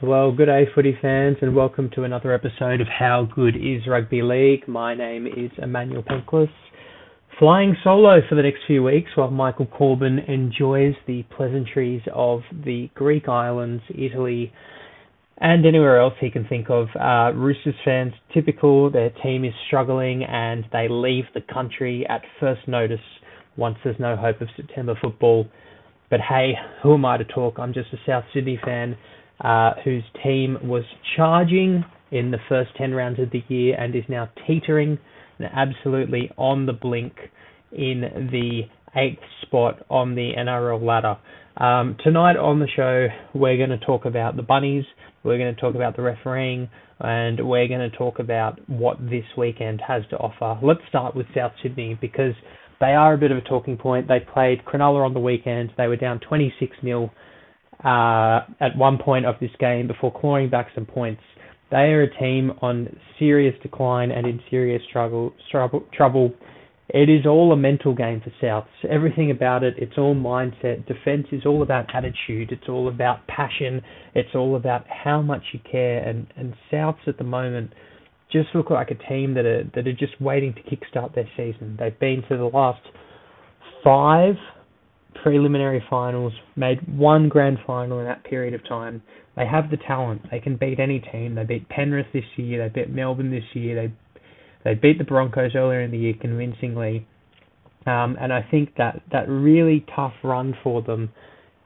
Well, good day, footy fans, and welcome to another episode of How Good is Rugby League. My name is Emmanuel Penklis, flying solo for the next few weeks while Michael Corbin enjoys the pleasantries of the Greek islands, Italy, and anywhere else he can think of. Uh, Roosters fans, typical, their team is struggling and they leave the country at first notice once there's no hope of September football. But hey, who am I to talk? I'm just a South Sydney fan uh, whose team was charging in the first 10 rounds of the year and is now teetering and absolutely on the blink in the eighth spot on the NRL ladder. Um, tonight on the show, we're going to talk about the Bunnies, we're going to talk about the refereeing, and we're going to talk about what this weekend has to offer. Let's start with South Sydney because they are a bit of a talking point. They played Cronulla on the weekend, they were down 26 0 uh, at one point of this game before clawing back some points. They are a team on serious decline and in serious struggle, trouble. trouble. It is all a mental game for Souths. Everything about it, it's all mindset. Defense is all about attitude. It's all about passion. It's all about how much you care. And and Souths at the moment just look like a team that are that are just waiting to kickstart their season. They've been to the last five preliminary finals, made one grand final in that period of time. They have the talent. They can beat any team. They beat Penrith this year. They beat Melbourne this year. They they beat the Broncos earlier in the year convincingly. Um, and I think that that really tough run for them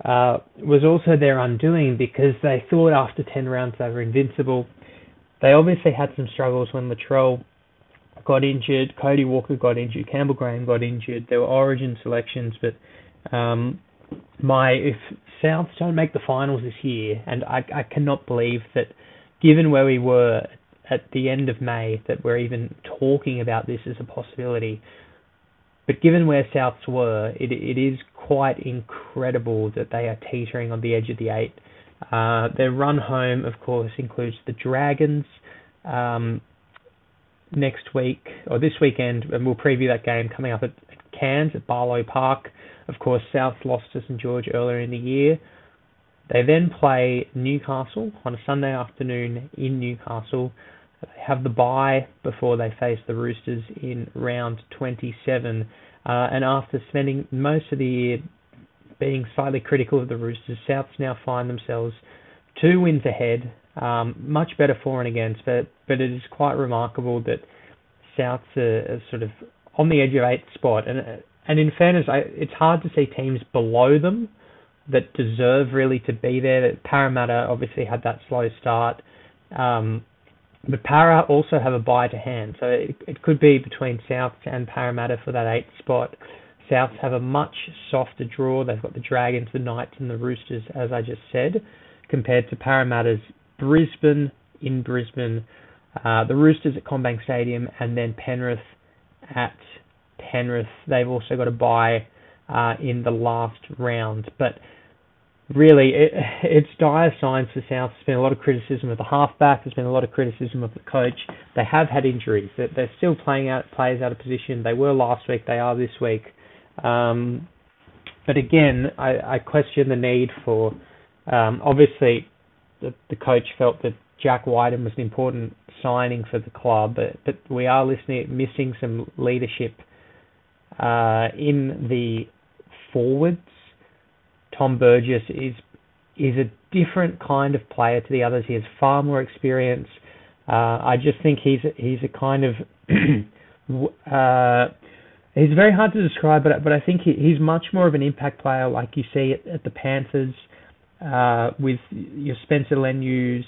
uh, was also their undoing because they thought after 10 rounds they were invincible. They obviously had some struggles when Latrell got injured, Cody Walker got injured, Campbell Graham got injured. There were origin selections, but um, my if Souths don't make the finals this year, and I, I cannot believe that, given where we were at the end of May, that we're even talking about this as a possibility. But given where Souths were, it it is quite incredible that they are teetering on the edge of the eight. Uh, their run home, of course, includes the Dragons um, next week or this weekend, and we'll preview that game coming up at, Cairns at Barlow Park. Of course, South lost to St George earlier in the year. They then play Newcastle on a Sunday afternoon in Newcastle. They have the bye before they face the Roosters in round 27. Uh, and after spending most of the year being slightly critical of the Roosters, Souths now find themselves two wins ahead, um, much better for and against, but but it is quite remarkable that Souths are, are sort of on the edge of eighth spot, and and in fairness, I, it's hard to see teams below them that deserve really to be there. Parramatta obviously had that slow start, um, but Para also have a bye to hand, so it, it could be between South and Parramatta for that eighth spot. Souths have a much softer draw. They've got the Dragons, the Knights, and the Roosters, as I just said, compared to Parramatta's Brisbane in Brisbane, uh, the Roosters at CommBank Stadium, and then Penrith at Penrith. They've also got a buy uh, in the last round, but really, it, it's dire signs for South. There's been a lot of criticism of the halfback. There's been a lot of criticism of the coach. They have had injuries. They're still playing out players out of position. They were last week. They are this week. Um, but again, I, I, question the need for. Um, obviously, the, the coach felt that Jack Wighton was an important signing for the club, but, but we are listening, missing some leadership uh, in the forwards, Tom Burgess is is a different kind of player to the others. He has far more experience. Uh, I just think he's he's a kind of uh, he's very hard to describe, but but I think he, he's much more of an impact player, like you see at, at the Panthers uh, with your Spencer Lenius,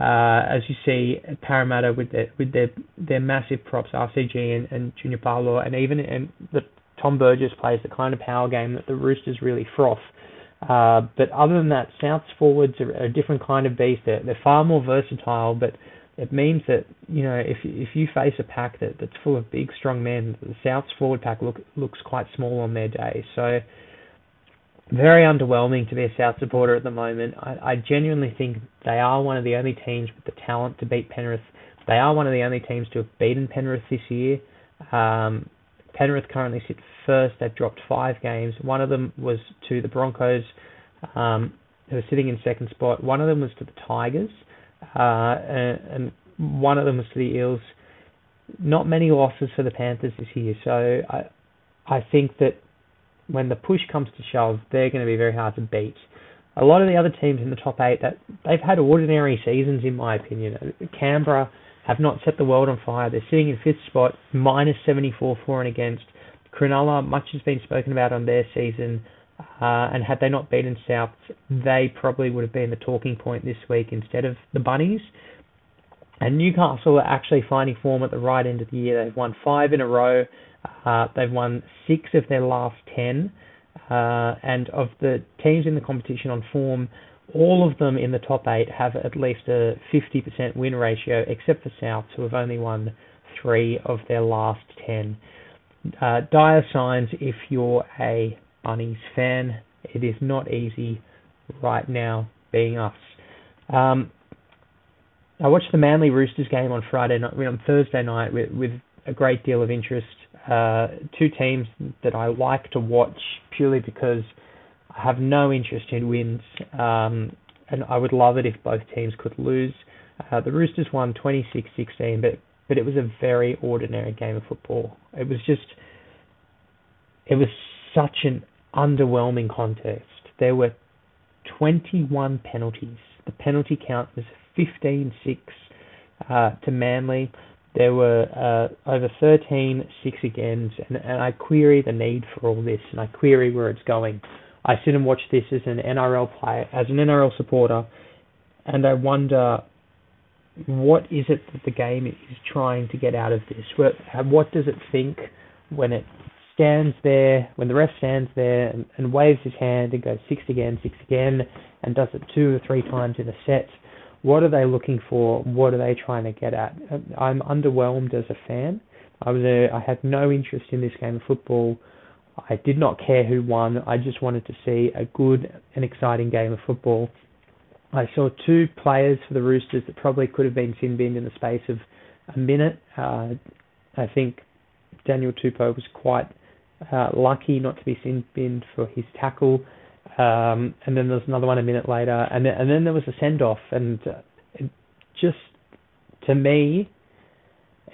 uh, as you see at Parramatta with their with their their massive props, RCG and, and Junior Paulo, and even and the Tom Burgess plays the kind of power game that the Roosters really froth. Uh, but other than that, South's forwards are a different kind of beast. They're, they're far more versatile, but it means that you know if if you face a pack that, that's full of big, strong men, the South's forward pack look, looks quite small on their day. So very underwhelming to be a South supporter at the moment. I, I genuinely think they are one of the only teams with the talent to beat Penrith. They are one of the only teams to have beaten Penrith this year. Um, Penrith currently sit first. They've dropped five games. One of them was to the Broncos, um, who are sitting in second spot. One of them was to the Tigers, uh, and, and one of them was to the Eels. Not many losses for the Panthers this year, so I I think that when the push comes to shove, they're going to be very hard to beat. A lot of the other teams in the top eight that they've had ordinary seasons, in my opinion. Canberra have not set the world on fire. They're sitting in fifth spot, minus 74 for and against. Cronulla, much has been spoken about on their season, uh, and had they not beaten South, they probably would have been the talking point this week instead of the Bunnies. And Newcastle are actually finding form at the right end of the year. They've won five in a row. Uh, they've won six of their last ten. Uh, and of the teams in the competition on form, all of them in the top eight have at least a 50% win ratio, except for South, who have only won three of their last ten. Uh, dire signs if you're a Bunnies fan. It is not easy right now being us. Um, I watched the Manly Roosters game on Friday night, on Thursday night with, with a great deal of interest. Uh, two teams that I like to watch purely because I have no interest in wins, um, and I would love it if both teams could lose. Uh, the Roosters won 26-16, but but it was a very ordinary game of football. It was just, it was such an underwhelming contest. There were 21 penalties. The penalty count was 15-6 uh, to Manly. There were uh, over 13 six agains, and, and I query the need for all this, and I query where it's going. I sit and watch this as an NRL player, as an NRL supporter, and I wonder what is it that the game is trying to get out of this? What, what does it think when it stands there, when the ref stands there and, and waves his hand and goes six again, six again, and does it two or three times in a set? What are they looking for? What are they trying to get at? I'm underwhelmed as a fan. I was a, I had no interest in this game of football. I did not care who won. I just wanted to see a good and exciting game of football. I saw two players for the Roosters that probably could have been sin binned in the space of a minute. Uh, I think Daniel Tupou was quite uh, lucky not to be sin binned for his tackle. Um, and then there's another one a minute later, and then, and then there was a send off, and uh, it just to me,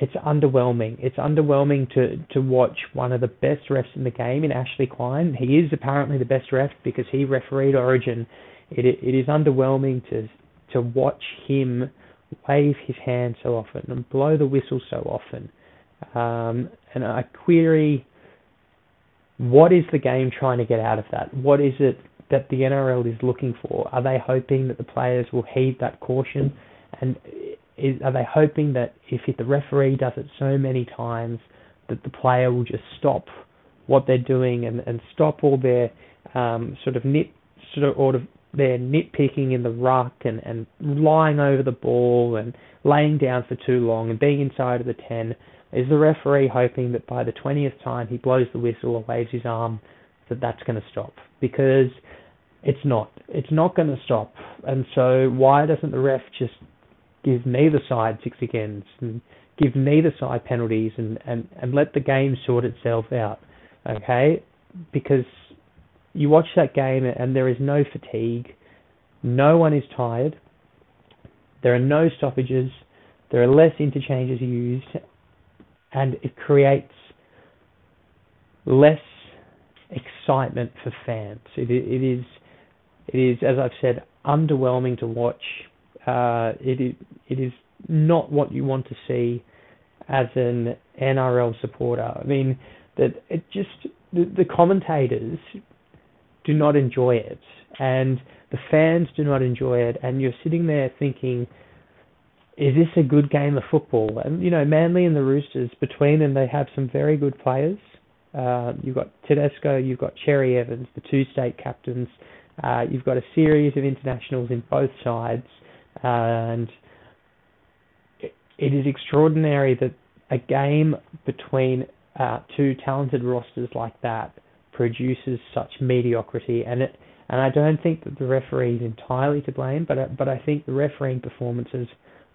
it's underwhelming. It's underwhelming to to watch one of the best refs in the game in Ashley Klein. He is apparently the best ref because he refereed Origin. It it is underwhelming to to watch him wave his hand so often and blow the whistle so often. Um, and I query what is the game trying to get out of that? What is it that the NRL is looking for? Are they hoping that the players will heed that caution? And is, are they hoping that if the referee does it so many times, that the player will just stop what they're doing and, and stop all their um, sort of nit sort of, or their nitpicking in the ruck and, and lying over the ball and laying down for too long and being inside of the ten? Is the referee hoping that by the 20th time he blows the whistle or waves his arm that that's going to stop? Because it's not. It's not going to stop. And so why doesn't the ref just give neither side six agains and give neither side penalties and, and, and let the game sort itself out? Okay? Because you watch that game and there is no fatigue. No one is tired. There are no stoppages. There are less interchanges used and it creates less excitement for fans. It, it is, it is, as I've said, underwhelming to watch. Uh, it is, it is not what you want to see as an NRL supporter. I mean, that it just the, the commentators do not enjoy it, and the fans do not enjoy it, and you're sitting there thinking is this a good game of football? And you know, Manly and the Roosters between them, they have some very good players. Uh, you've got Tedesco, you've got Cherry Evans, the two state captains. Uh, you've got a series of internationals in both sides, and it, is extraordinary that a game between uh, two talented rosters like that produces such mediocrity, and it and I don't think that the referee is entirely to blame, but but I think the refereeing performances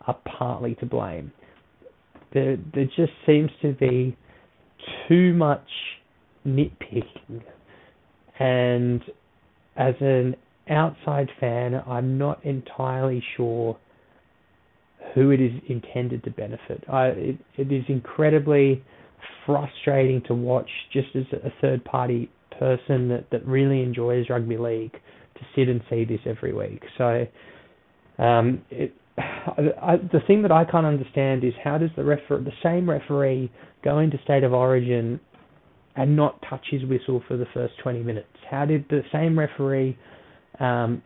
are partly to blame. There there just seems to be too much nitpicking, and as an outside fan, I'm not entirely sure who it is intended to benefit. I, it, it is incredibly frustrating to watch just as a third party person that, that really enjoys rugby league to sit and see this every week. So um, it, I, the thing that I can't understand is how does the refer- the same referee go into state of origin and not touch his whistle for the first 20 minutes? How did the same referee um,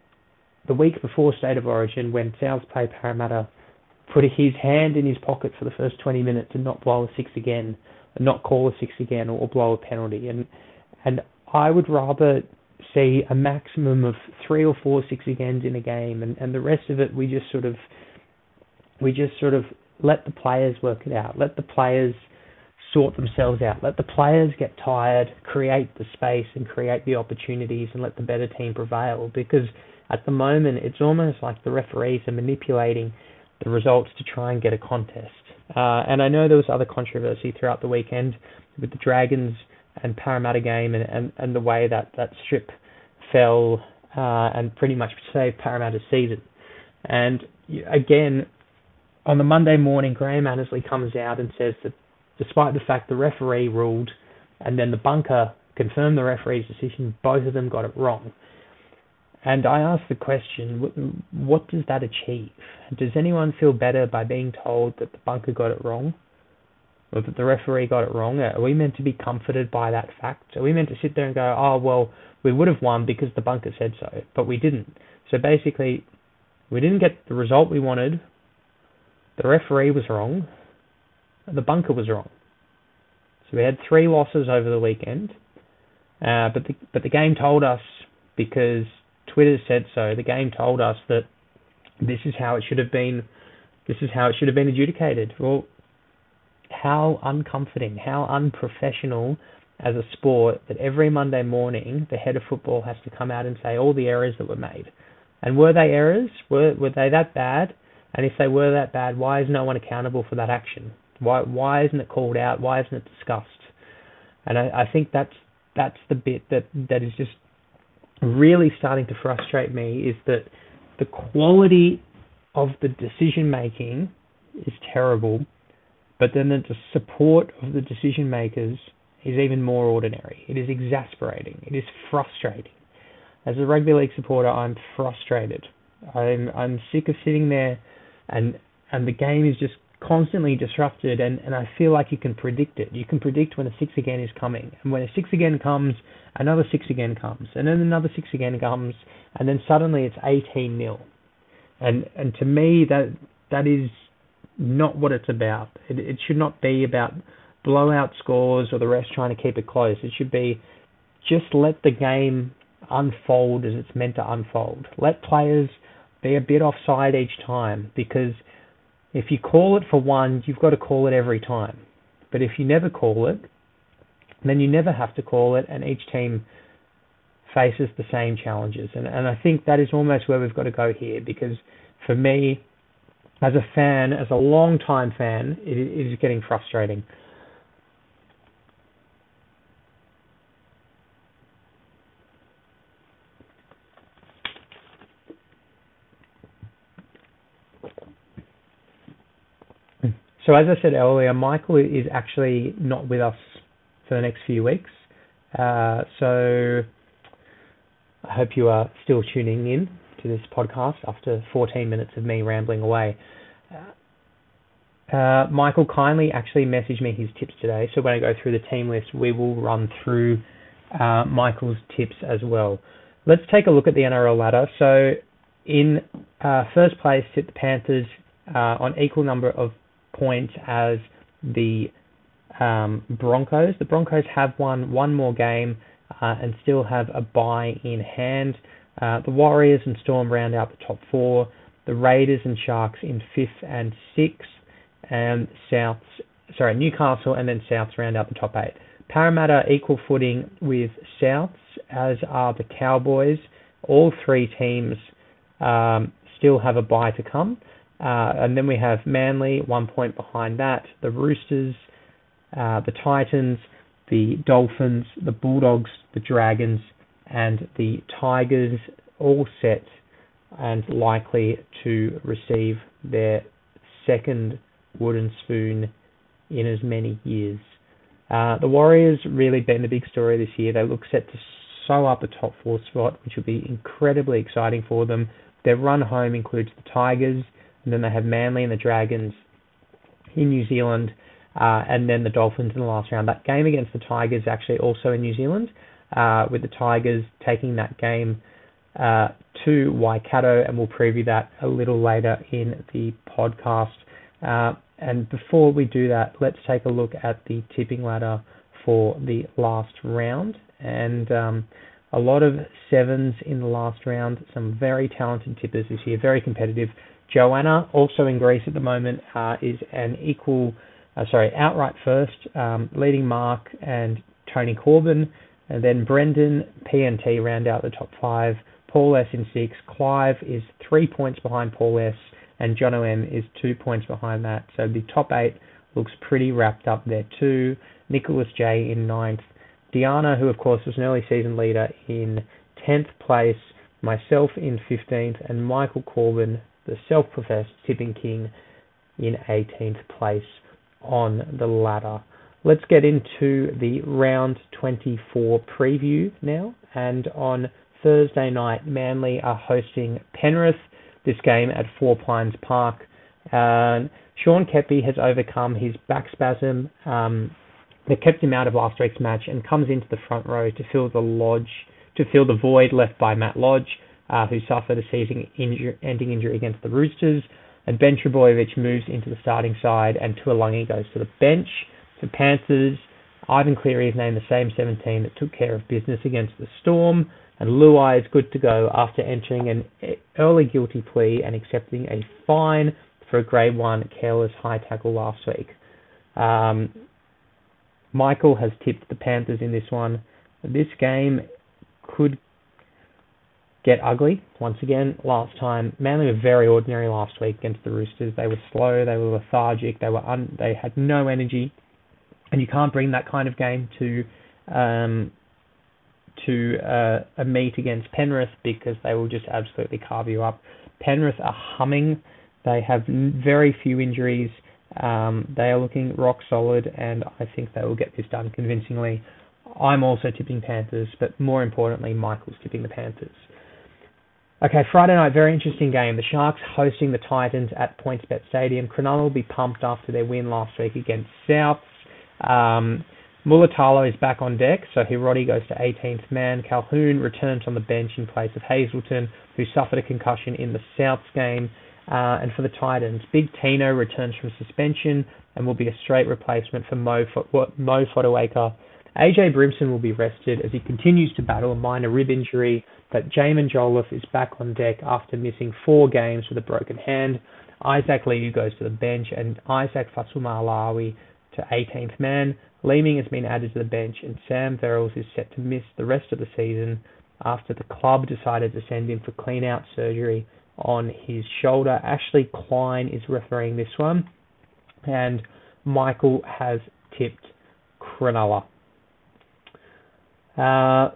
the week before state of origin when South play Parramatta put his hand in his pocket for the first 20 minutes and not blow a six again, and not call a six again or blow a penalty? And and I would rather see a maximum of three or four six agains in a game, and, and the rest of it we just sort of we just sort of let the players work it out. Let the players sort themselves out. Let the players get tired, create the space and create the opportunities, and let the better team prevail. Because at the moment, it's almost like the referees are manipulating the results to try and get a contest. Uh, and I know there was other controversy throughout the weekend with the Dragons and Parramatta game and, and, and the way that that strip fell uh, and pretty much saved Parramatta's season. And again, on the Monday morning, Graham Annesley comes out and says that despite the fact the referee ruled and then the bunker confirmed the referee's decision, both of them got it wrong. And I ask the question, what does that achieve? Does anyone feel better by being told that the bunker got it wrong? or that the referee got it wrong? Are we meant to be comforted by that fact? Are we meant to sit there and go, oh, well, we would have won because the bunker said so, but we didn't? So basically, we didn't get the result we wanted, the referee was wrong, the bunker was wrong. So we had three losses over the weekend, uh, but the but the game told us because Twitter said so. The game told us that this is how it should have been. This is how it should have been adjudicated. Well, how uncomforting, how unprofessional as a sport that every Monday morning the head of football has to come out and say all the errors that were made. And were they errors? Were were they that bad? And if they were that bad, why is no one accountable for that action? Why why isn't it called out? Why isn't it discussed? And I, I think that's that's the bit that that is just really starting to frustrate me is that the quality of the decision making is terrible but then the support of the decision makers is even more ordinary. It is exasperating. It is frustrating. As a rugby league supporter, I'm frustrated. I'm I'm sick of sitting there, and and the game is just constantly disrupted, and and I feel like you can predict it. You can predict when a six again is coming, and when a six again comes, another six again comes, and then another six again comes, and then suddenly it's 18 nil, and and to me that that is not what it's about. It, it should not be about blowout scores or the rest trying to keep it close. It should be just let the game unfold as it's meant to unfold. Let players be a bit offside each time because if you call it for one, you've got to call it every time. But if you never call it, then you never have to call it, and each team faces the same challenges. And, and I think that is almost where we've got to go here because for me, as a fan, as a long time fan, it, it is getting frustrating. So as I said earlier, Michael is actually not with us for the next few weeks. Uh, so I hope you are still tuning in to this podcast after 14 minutes of me rambling away. Uh, Michael kindly actually messaged me his tips today, so when I go through the team list, we will run through uh, Michael's tips as well. Let's take a look at the NRL ladder. So, in uh, first place sit the Panthers uh, on equal number of points as the um, Broncos. The Broncos have won one more game uh, and still have a bye in hand. Uh, the Warriors and Storm round out the top four. The Raiders and Sharks in fifth and sixth, and Souths, sorry, Newcastle and then Souths round out the top eight. Parramatta equal footing with Souths, as are the Cowboys. All three teams um, still have a bye to come. Uh, and then we have Manly, one point behind that. The Roosters, uh, the Titans, the Dolphins, the Bulldogs, the Dragons, and the Tigers all set and likely to receive their second wooden spoon in as many years. Uh, the Warriors really been the big story this year. They look set to sew up a top four spot, which will be incredibly exciting for them. Their run home includes the Tigers, and then they have Manly and the Dragons in New Zealand, uh, and then the Dolphins in the last round. That game against the Tigers actually also in New Zealand, uh, with the Tigers taking that game uh, to Waikato, and we'll preview that a little later in the podcast. Uh, and before we do that, let's take a look at the tipping ladder for the last round. And um, a lot of sevens in the last round, some very talented tippers this year, very competitive. Joanna, also in Greece at the moment, uh, is an equal, uh, sorry, outright first, um, leading Mark and Tony Corbin. And then Brendan, PNT round out the top five. Paul S in six. Clive is three points behind Paul S, and John M is two points behind that. So the top eight looks pretty wrapped up there too. Nicholas J in ninth. Diana, who of course was an early season leader, in 10th place. Myself in 15th, and Michael Corbin, the self-professed tipping king, in 18th place on the ladder. Let's get into the round 24 preview now, and on Thursday night, Manly are hosting Penrith. This game at Four Pines Park. Uh, Sean Keppie has overcome his back spasm um, that kept him out of last week's match and comes into the front row to fill the lodge to fill the void left by Matt Lodge, uh, who suffered a season-ending injury against the Roosters. And Ben Trbojevic moves into the starting side, and Tuilagi goes to the bench. For Panthers, Ivan Cleary is named the same 17 that took care of business against the Storm and Luai is good to go after entering an early guilty plea and accepting a fine for a grade one careless high tackle last week. Um, Michael has tipped the Panthers in this one. This game could get ugly once again. Last time, Manly were very ordinary last week against the Roosters. They were slow, they were lethargic, they were un- they had no energy, and you can't bring that kind of game to um, to uh, a meet against Penrith because they will just absolutely carve you up. Penrith are humming. They have very few injuries. Um, they are looking rock solid, and I think they will get this done convincingly. I'm also tipping Panthers, but more importantly, Michael's tipping the Panthers. Okay, Friday night, very interesting game. The Sharks hosting the Titans at PointsBet Stadium. Cronulla will be pumped after their win last week against Souths. Um, Mulitalo is back on deck, so Hiroti goes to 18th man. Colquhoun returns on the bench in place of Hazelton, who suffered a concussion in the Souths game. Uh, and for the Titans, Big Tino returns from suspension and will be a straight replacement for Mo, Mo Fotuaika. AJ Brimson will be rested as he continues to battle a minor rib injury, but Jaimin Jolliffe is back on deck after missing four games with a broken hand. Isaac Liu goes to the bench and Isaac Fa'asuamaleaui to 18th man. Leeming has been added to the bench, and Sam Verrills is set to miss the rest of the season after the club decided to send him for clean out surgery on his shoulder. Ashley Klein is refereeing this one, and Michael has tipped Cronulla. Uh,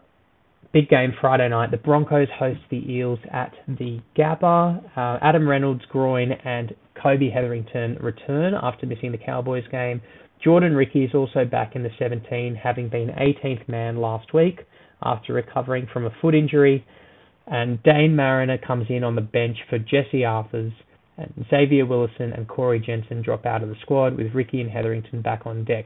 big game Friday night. The Broncos host the Eels at the Gabba. Uh, Adam Reynolds, groin, and Kobe Hetherington return after missing the Cowboys game. Jordan Riki is also back in the 17, having been 18th man last week after recovering from a foot injury. And Dane Mariner comes in on the bench for Jesse Arthars. And Xavier Willison and Corey Jensen drop out of the squad, with Riki and Hetherington back on deck.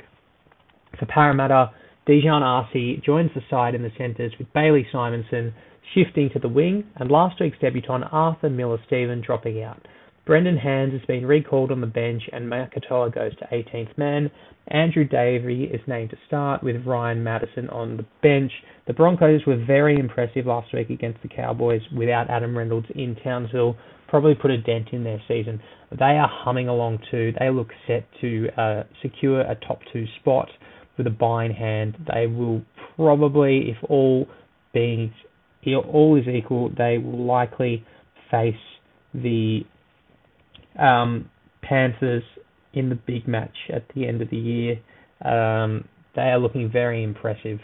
For Parramatta, Dijon Arcee joins the side in the centres with Bailey Simonsson shifting to the wing, and last week's debutant Arthur Miller Stephen dropping out. Brendan Hands has been recalled on the bench and Makatoa goes to 18th man. Andrew Davey is named to start with Ryan Matterson on the bench. The Broncos were very impressive last week against the Cowboys without Adam Reynolds in Townsville. Probably put a dent in their season. They are humming along too. They look set to uh, secure a top two spot with a bye in hand. They will probably, if all being all is equal, they will likely face the um, Panthers in the big match at the end of the year. Um, they are looking very impressive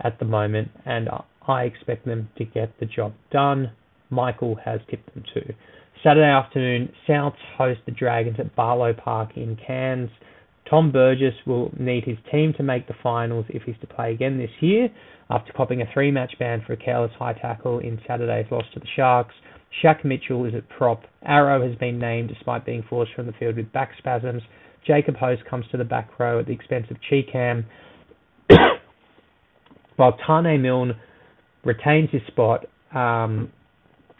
at the moment, and I expect them to get the job done. Michael has tipped them too. Saturday afternoon, Souths host the Dragons at Barlow Park in Cairns. Tom Burgess will need his team to make the finals if he's to play again this year after copping a three match ban for a careless high tackle in Saturday's loss to the Sharks. Shaq Mitchell is at prop. Arrow has been named despite being forced from the field with back spasms. Jacob Host comes to the back row at the expense of Chee-Kam, while Taane Milne retains his spot um,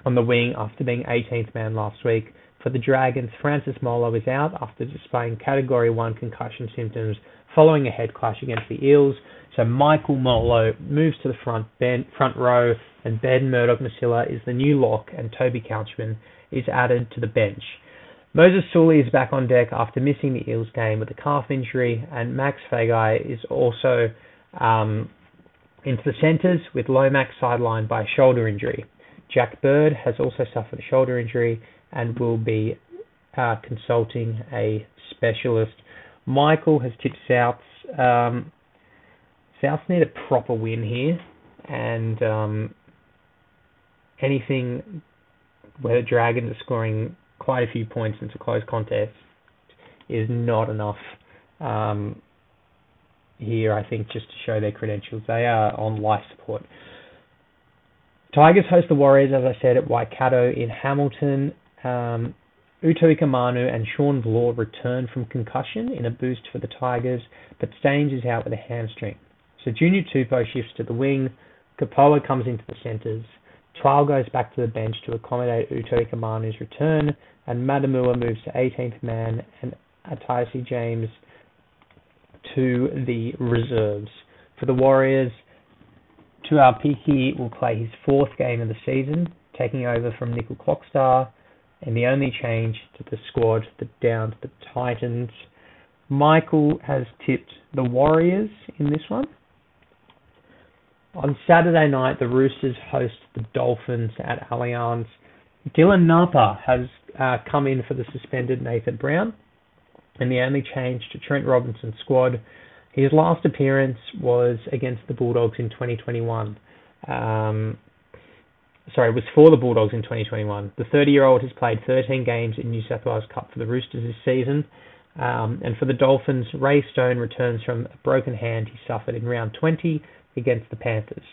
on the wing after being 18th man last week. For the Dragons, Francis Molo is out after displaying Category 1 concussion symptoms following a head clash against the Eels. So Michael Molo moves to the front ben, front row, and Ben Murdoch Masila is the new lock, and Toby Couchman is added to the bench. Moses Suli is back on deck after missing the Eels game with a calf injury, and Max Feagai is also um, into the centres with Lomax sidelined by a shoulder injury. Jack Bird has also suffered a shoulder injury and will be uh, consulting a specialist. Michael has tipped Souths. Um, Souths need a proper win here, and um, anything where the Dragons are scoring quite a few points into close contest is not enough um, here, I think, just to show their credentials. They are on life support. Tigers host the Warriors, as I said, at Waikato in Hamilton. Um, Uto and Shawn Blore return from concussion in a boost for the Tigers, but Staines is out with a hamstring. So Junior Tupou shifts to the wing, Kepaoa comes into the centres, Twal goes back to the bench to accommodate Uto Ikamanu's return, and Matamua moves to 18th man and Ataisi James to the reserves. For the Warriors, Tuaupiki will play his fourth game of the season, taking over from Nicoll-Klokstad, and the only change to the squad the down to the Titans. Michael has tipped the Warriors in this one. On Saturday night, the Roosters host the Dolphins at Allianz. Dylan Napa has uh, come in for the suspended Nathan Brown, and the only change to Trent Robinson's squad. His last appearance was against the Bulldogs in 2021. Um, sorry, was for the Bulldogs in 2021. The 30-year-old has played 13 games in New South Wales Cup for the Roosters this season. Um, and for the Dolphins, Ray Stone returns from a broken hand he suffered in round 20 against the Panthers.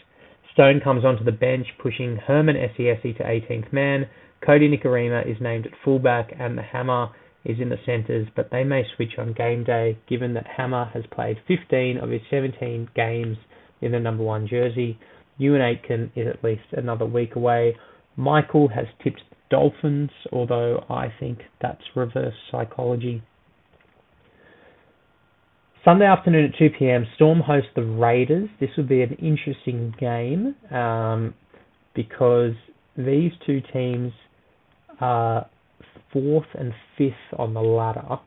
Stone comes onto the bench, pushing Herman Ese'ese to 18th man. Kodi Nikorima is named at fullback, and the Hammer is in the centres, but they may switch on game day, given that Hammer has played 15 of his 17 games in the number one jersey. Euan Aitken is at least another week away. Michael has tipped the Dolphins, although I think that's reverse psychology. Sunday afternoon at 2 p.m., Storm host the Raiders. This would be an interesting game um, because these two teams are fourth and fifth on the ladder.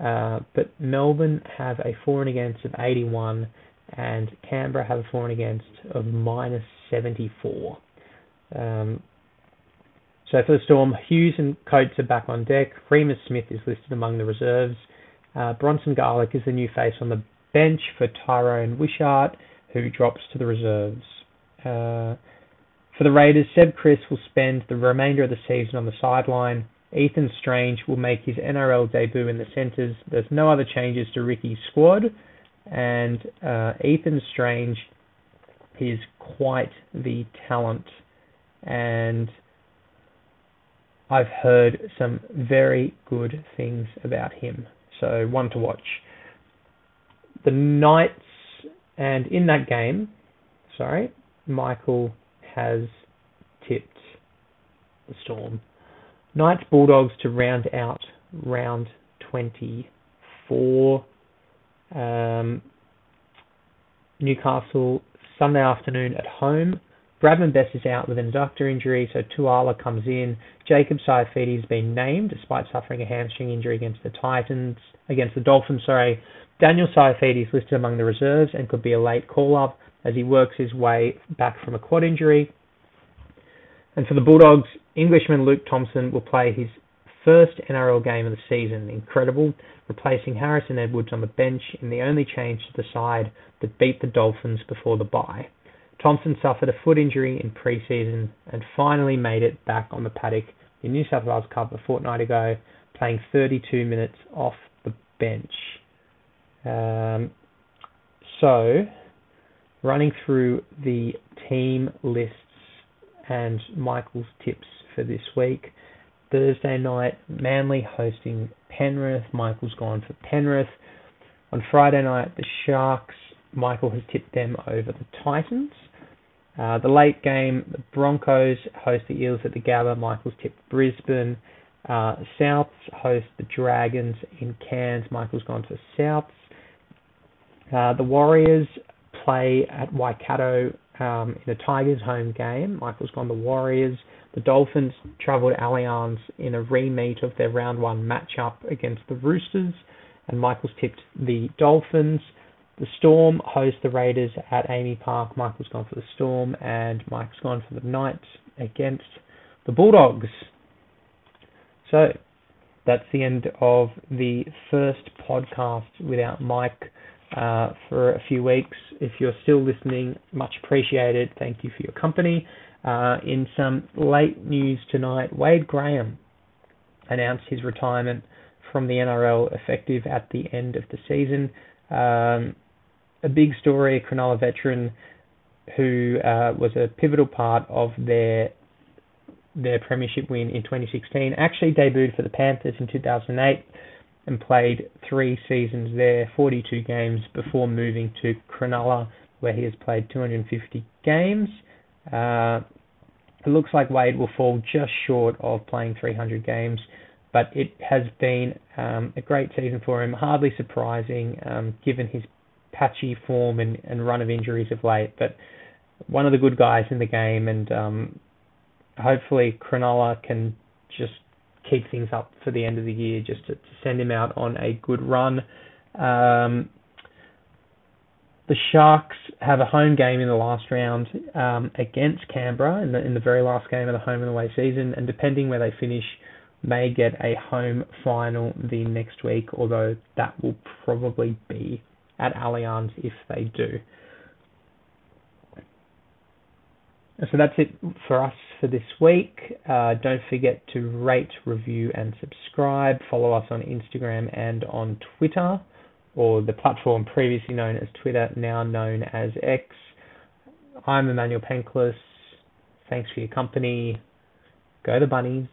Uh, but Melbourne have a for and against of 81, and Canberra have a for and against of minus 74. Um, so for the Storm, Hughes and Coates are back on deck. Reimis Smith is listed among the reserves. Uh, Bronson Garlick is the new face on the bench for Tyran Wishart, who drops to the reserves. Uh, for the Raiders, Seb Kris will spend the remainder of the season on the sideline. Ethan Strange will make his NRL debut in the centres. There's no other changes to Ricky's squad, and uh, Ethan Strange is quite the talent, and I've heard some very good things about him. So one to watch. The Knights, and in that game, sorry, Michael has tipped the Storm. Knights Bulldogs to round out round 24. Um, Newcastle Sunday afternoon at home. Bradman Best is out with an adductor injury, so Tuala comes in. Jacob Saifiti has been named despite suffering a hamstring injury against the Titans, against the Dolphins, sorry. Daniel Saifiti is listed among the reserves and could be a late call-up as he works his way back from a quad injury. And for the Bulldogs, Englishman Luke Thompson will play his first NRL game of the season. Incredible, replacing Harrison Edwards on the bench in the only change to the side that beat the Dolphins before the bye. Thompson suffered a foot injury in pre-season and finally made it back on the paddock in New South Wales Cup a fortnight ago, playing 32 minutes off the bench. Um, so, running through the team lists and Michael's tips for this week. Thursday night, Manly hosting Penrith. Michael's gone for Penrith. On Friday night, the Sharks. Michael has tipped them over the Titans. Uh, the late game, the Broncos host the Eels at the Gabba. Michael's tipped Brisbane. Uh, Souths host the Dragons in Cairns. Michael's gone for Souths. Uh, the Warriors play at Waikato um, in a Tigers home game. Michael's gone the Warriors. The Dolphins travel to Allianz in a remeet of their round one matchup against the Roosters, and Michael's tipped the Dolphins. The Storm host the Raiders at AAMI Park. Michael's gone for the Storm, and Mike's gone for the Knights against the Bulldogs. So that's the end of the first podcast without Mike uh, for a few weeks. If you're still listening, much appreciated. Thank you for your company. Uh, in some late news tonight, Wade Graham announced his retirement from the NRL effective at the end of the season. Um, a big story, a Cronulla veteran who uh, was a pivotal part of their their premiership win in 2016. Actually debuted for the Panthers in 2008 and played three seasons there, 42 games before moving to Cronulla, where he has played 250 games. Uh, it looks like Wade will fall just short of playing 300 games, but it has been um, a great season for him. Hardly surprising, um, given his patchy form and, and, run of injuries of late. But one of the good guys in the game, and um, hopefully Cronulla can just keep things up for the end of the year, just to, to send him out on a good run. Um, the Sharks have a home game in the last round um, against Canberra in the in the very last game of the home and away season, and depending where they finish, may get a home final the next week. Although that will probably be at Allianz if they do. So that's it for us for this week. Uh, don't forget to rate, review, and subscribe. Follow us on Instagram and on Twitter or the platform previously known as Twitter, now known as X. I'm Emmanuel Penklis. Thanks for your company. Go the bunnies.